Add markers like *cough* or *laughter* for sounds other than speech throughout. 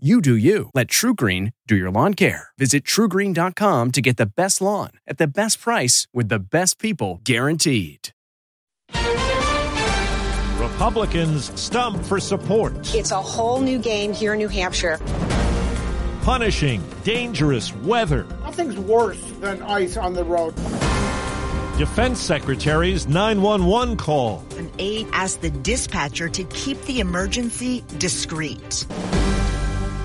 You do you. Let TruGreen do your lawn care. Visit trugreen.com to get the best lawn at the best price with the best people guaranteed. Republicans stump for support. It's a whole new game here in New Hampshire. Punishing dangerous weather. Nothing's worse than ice on the road. Defense Secretary's 911 call. An aide asked the dispatcher to keep the emergency discreet.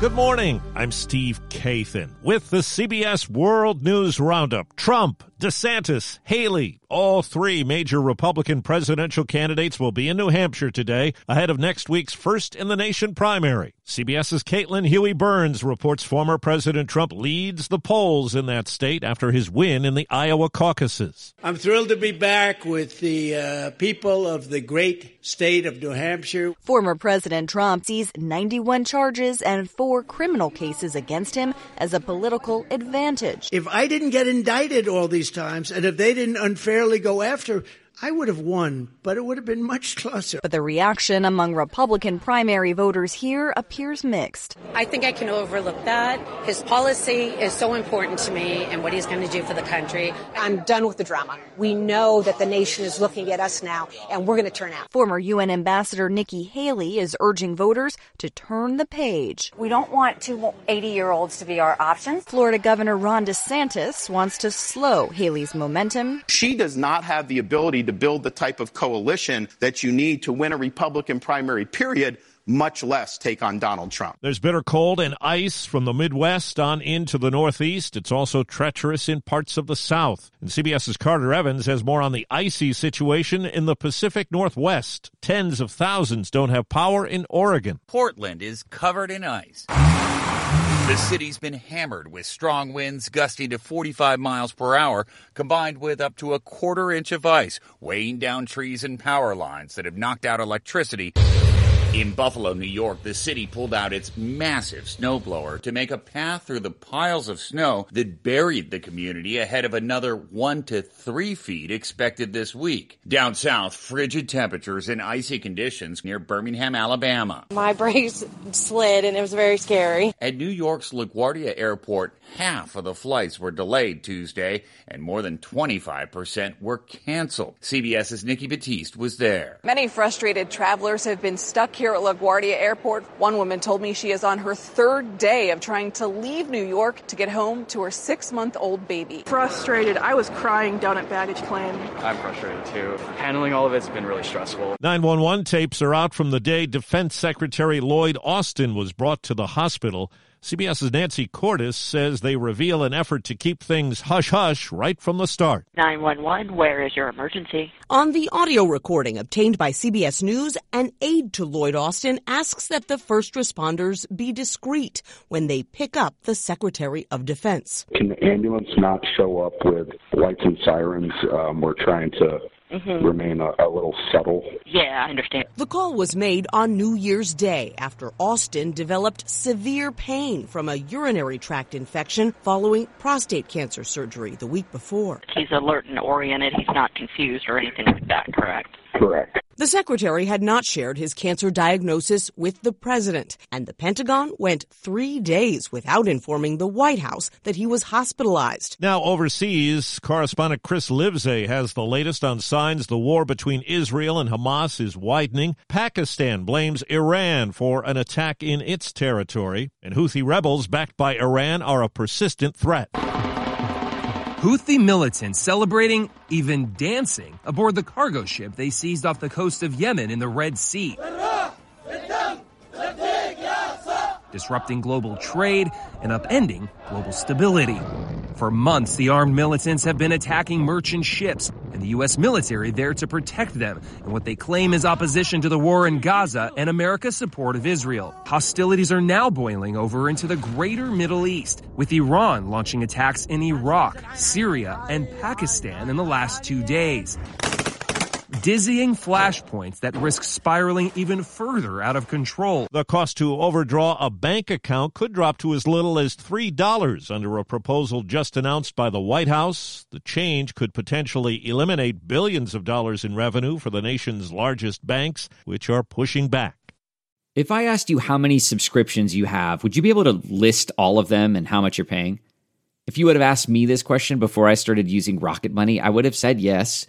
Good morning. I'm Steve Kathan with the CBS World News Roundup. Trump, DeSantis, Haley, all three major Republican presidential candidates will be in New Hampshire today ahead of next week's first in the nation primary. CBS's Caitlin Huey Burns reports former President Trump leads the polls in that state after his win in the Iowa caucuses. I'm thrilled to be back with the uh, people of the great state of New Hampshire. Former President Trump sees 91 charges and four criminal cases against him as a political advantage. If I didn't get indicted all these times and if they didn't unfairly go after I would have won, but it would have been much *laughs* closer. But the reaction among Republican primary voters here appears mixed. I think I can overlook that. His policy is so important to me and what he's going to do for the country. I'm done with the drama. We know that the nation is looking at us now, and we're going to turn out. Former UN Ambassador Nikki Haley is urging voters to turn the page. We don't want two 80 year olds to be our options. Florida Governor Ron DeSantis wants to slow Haley's momentum. She does not have the ability to build the type of coalition that you need to win a Republican primary, period much less take on Donald Trump. There's bitter cold and ice from the Midwest on into the Northeast. It's also treacherous in parts of the South. And CBS's Carter Evans has more on the icy situation in the Pacific Northwest. Tens of thousands don't have power in Oregon. Portland is covered in ice. The city's been hammered with strong winds gusting to 45 miles per hour, combined with up to a quarter inch of ice, weighing down trees and power lines that have knocked out electricity in Buffalo, New York, the city pulled out its massive snowblower to make a path through the piles of snow that buried the community ahead of another one to three feet expected this week. Down south, frigid temperatures and icy conditions near Birmingham, Alabama. My brakes slid and it was very scary. At New York's LaGuardia Airport, half of the flights were delayed Tuesday and more than 25% were canceled. CBS's Nikki Battiste was there. Many frustrated travelers have been stuck here at LaGuardia Airport. One woman told me she is on her third day of trying to leave New York to get home to her six month old baby. Frustrated. I was crying down at baggage claim. I'm frustrated too. Handling all of it's been really stressful. 911 tapes are out from the day Defense Secretary Lloyd Austin was brought to the hospital. CBS's Nancy Cordes says they reveal an effort to keep things hush hush right from the start. 911, where is your emergency? On the audio recording obtained by CBS News, an aide to Lloyd Austin asks that the first responders be discreet when they pick up the Secretary of Defense. Can the ambulance not show up with lights and sirens? Um, we're trying to Mm-hmm. remain a, a, little subtle. Yeah, I understand. The call was made on New Year's Day after Austin developed severe pain from a urinary tract infection following prostate cancer surgery the week before. He's alert and oriented. He's not confused or anything like that, correct? Correct. The secretary had not shared his cancer diagnosis with the president, and the Pentagon went three days without informing the White House that he was hospitalized. Now, overseas, correspondent Chris Livesay has the latest on signs the war between Israel and Hamas is widening. Pakistan blames Iran for an attack in its territory, and Houthi rebels backed by Iran are a persistent threat. Houthi militants celebrating, even dancing, aboard the cargo ship they seized off the coast of Yemen in the Red Sea. disrupting global trade and upending global stability. For months, the armed militants have been attacking merchant ships and the U.S. military there to protect them in what they claim is opposition to the war in Gaza and America's support of Israel. Hostilities are now boiling over into the greater Middle East, with Iran launching attacks in Iraq, Syria, and Pakistan in the last two days dizzying flashpoints that risk spiraling even further out of control. The cost to overdraw a bank account could drop to as little as $3 under a proposal just announced by the White House. The change could potentially eliminate billions of dollars in revenue for the nation's largest banks, which are pushing back. If I asked you how many subscriptions you have, would you be able to list all of them and how much you're paying? If you would have asked me this question before I started using Rocket Money, I would have said yes.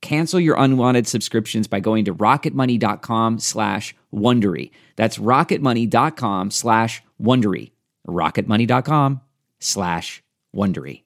Cancel your unwanted subscriptions by going to rocketmoney.com slash Wondery. That's rocketmoney.com slash Wondery. rocketmoney.com slash Wondery.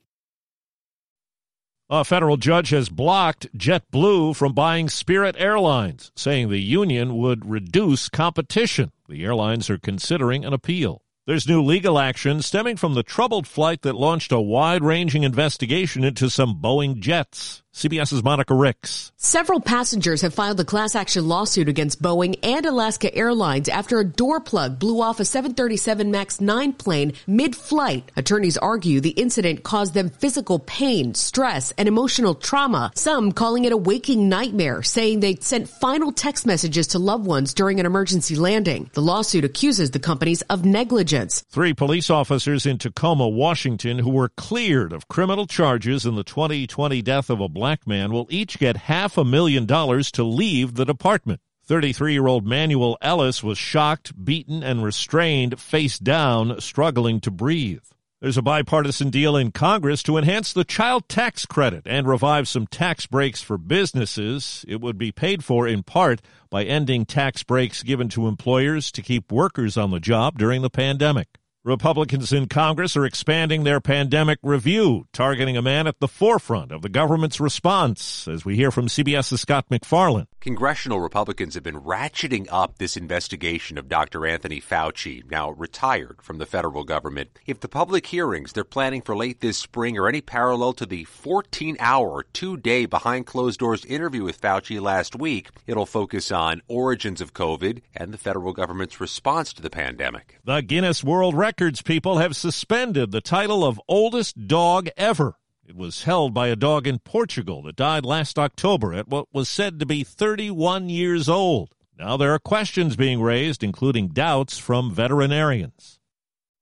A federal judge has blocked JetBlue from buying Spirit Airlines, saying the union would reduce competition. The airlines are considering an appeal. There's new legal action stemming from the troubled flight that launched a wide ranging investigation into some Boeing jets. CBS's Monica Ricks. Several passengers have filed a class action lawsuit against Boeing and Alaska Airlines after a door plug blew off a 737 MAX 9 plane mid-flight. Attorneys argue the incident caused them physical pain, stress, and emotional trauma, some calling it a waking nightmare, saying they sent final text messages to loved ones during an emergency landing. The lawsuit accuses the companies of negligence. Three police officers in Tacoma, Washington, who were cleared of criminal charges in the 2020 death of a black black man will each get half a million dollars to leave the department. 33 year old Manuel Ellis was shocked, beaten, and restrained face down, struggling to breathe. There's a bipartisan deal in Congress to enhance the child tax credit and revive some tax breaks for businesses. It would be paid for in part by ending tax breaks given to employers to keep workers on the job during the pandemic. Republicans in Congress are expanding their pandemic review, targeting a man at the forefront of the government's response, as we hear from CBS's Scott MacFarlane. Congressional Republicans have been ratcheting up this investigation of Dr. Anthony Fauci, now retired from the federal government. If the public hearings they're planning for late this spring are any parallel to the 14 hour, two day behind closed doors interview with Fauci last week, it'll focus on origins of COVID and the federal government's response to the pandemic. The Guinness World Records people have suspended the title of oldest dog ever. It was held by a dog in Portugal that died last October at what was said to be 31 years old. Now there are questions being raised, including doubts from veterinarians.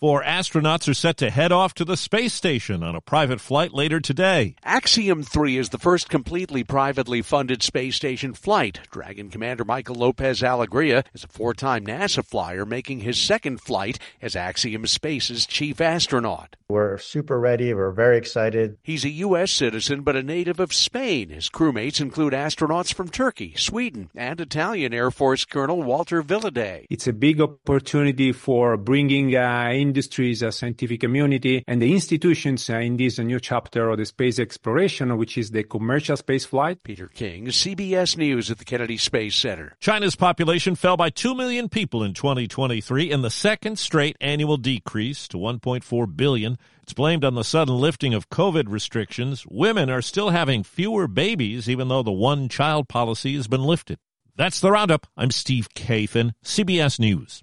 Four astronauts are set to head off to the space station on a private flight later today. Axiom 3 is the first completely privately funded space station flight. Dragon Commander Michael Lopez Alegria is a four time NASA flyer making his second flight as Axiom Space's chief astronaut. We're super ready. We're very excited. He's a U.S. citizen but a native of Spain. His crewmates include astronauts from Turkey, Sweden, and Italian Air Force Colonel Walter Villadei. It's a big opportunity for bringing uh, industries, scientific community, and the institutions uh, in this new chapter of the space exploration, which is the commercial space flight. Peter King, CBS News at the Kennedy Space Center. China's population fell by 2 million people in 2023 in the second straight annual decrease to 1.4 billion. It's blamed on the sudden lifting of COVID restrictions. Women are still having fewer babies, even though the one child policy has been lifted. That's the roundup. I'm Steve Kathan, CBS News.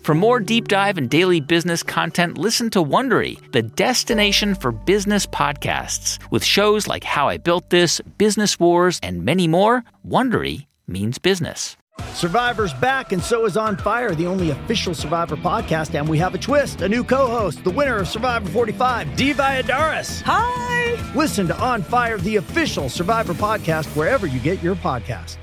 For more deep dive and daily business content, listen to Wondery, the destination for business podcasts. With shows like How I Built This, Business Wars, and many more, Wondery means business. Survivor's back, and so is On Fire, the only official Survivor podcast. And we have a twist a new co host, the winner of Survivor 45, Dee Valladares. Hi! Listen to On Fire, the official Survivor podcast, wherever you get your podcast.